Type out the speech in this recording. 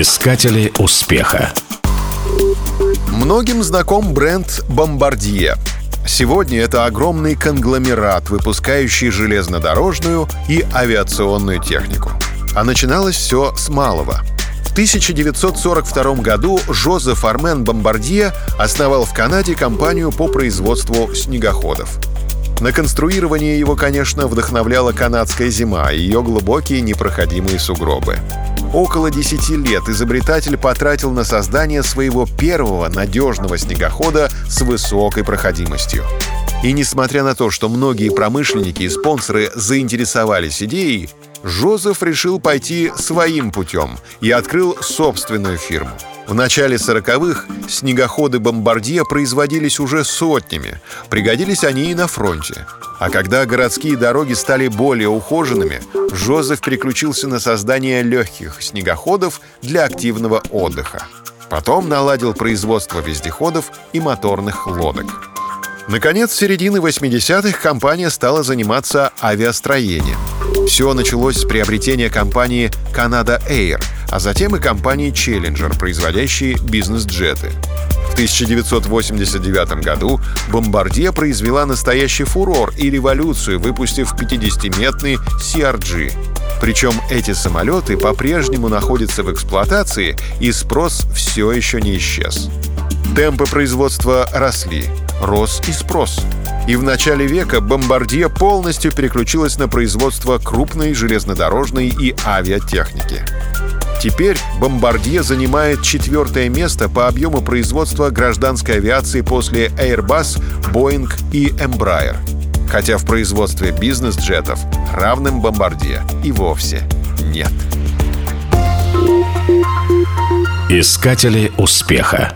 Искатели успеха. Многим знаком бренд «Бомбардье». Сегодня это огромный конгломерат, выпускающий железнодорожную и авиационную технику. А начиналось все с малого. В 1942 году Жозеф Армен Бомбардье основал в Канаде компанию по производству снегоходов. На конструирование его, конечно, вдохновляла канадская зима и ее глубокие непроходимые сугробы. Около 10 лет изобретатель потратил на создание своего первого надежного снегохода с высокой проходимостью. И несмотря на то, что многие промышленники и спонсоры заинтересовались идеей, Жозеф решил пойти своим путем и открыл собственную фирму. В начале 40-х снегоходы «Бомбардье» производились уже сотнями. Пригодились они и на фронте. А когда городские дороги стали более ухоженными, Жозеф переключился на создание легких снегоходов для активного отдыха. Потом наладил производство вездеходов и моторных лодок. Наконец, с середины 80-х компания стала заниматься авиастроением. Все началось с приобретения компании Canada Air, а затем и компании Challenger, производящей бизнес-джеты. В 1989 году «Бомбардье» произвела настоящий фурор и революцию, выпустив 50-метный CRG. Причем эти самолеты по-прежнему находятся в эксплуатации, и спрос все еще не исчез. Темпы производства росли, рос и спрос. И в начале века «Бомбардье» полностью переключилась на производство крупной железнодорожной и авиатехники. Теперь «Бомбардье» занимает четвертое место по объему производства гражданской авиации после Airbus, Boeing и Embraer. Хотя в производстве бизнес-джетов равным «Бомбардье» и вовсе нет. Искатели успеха.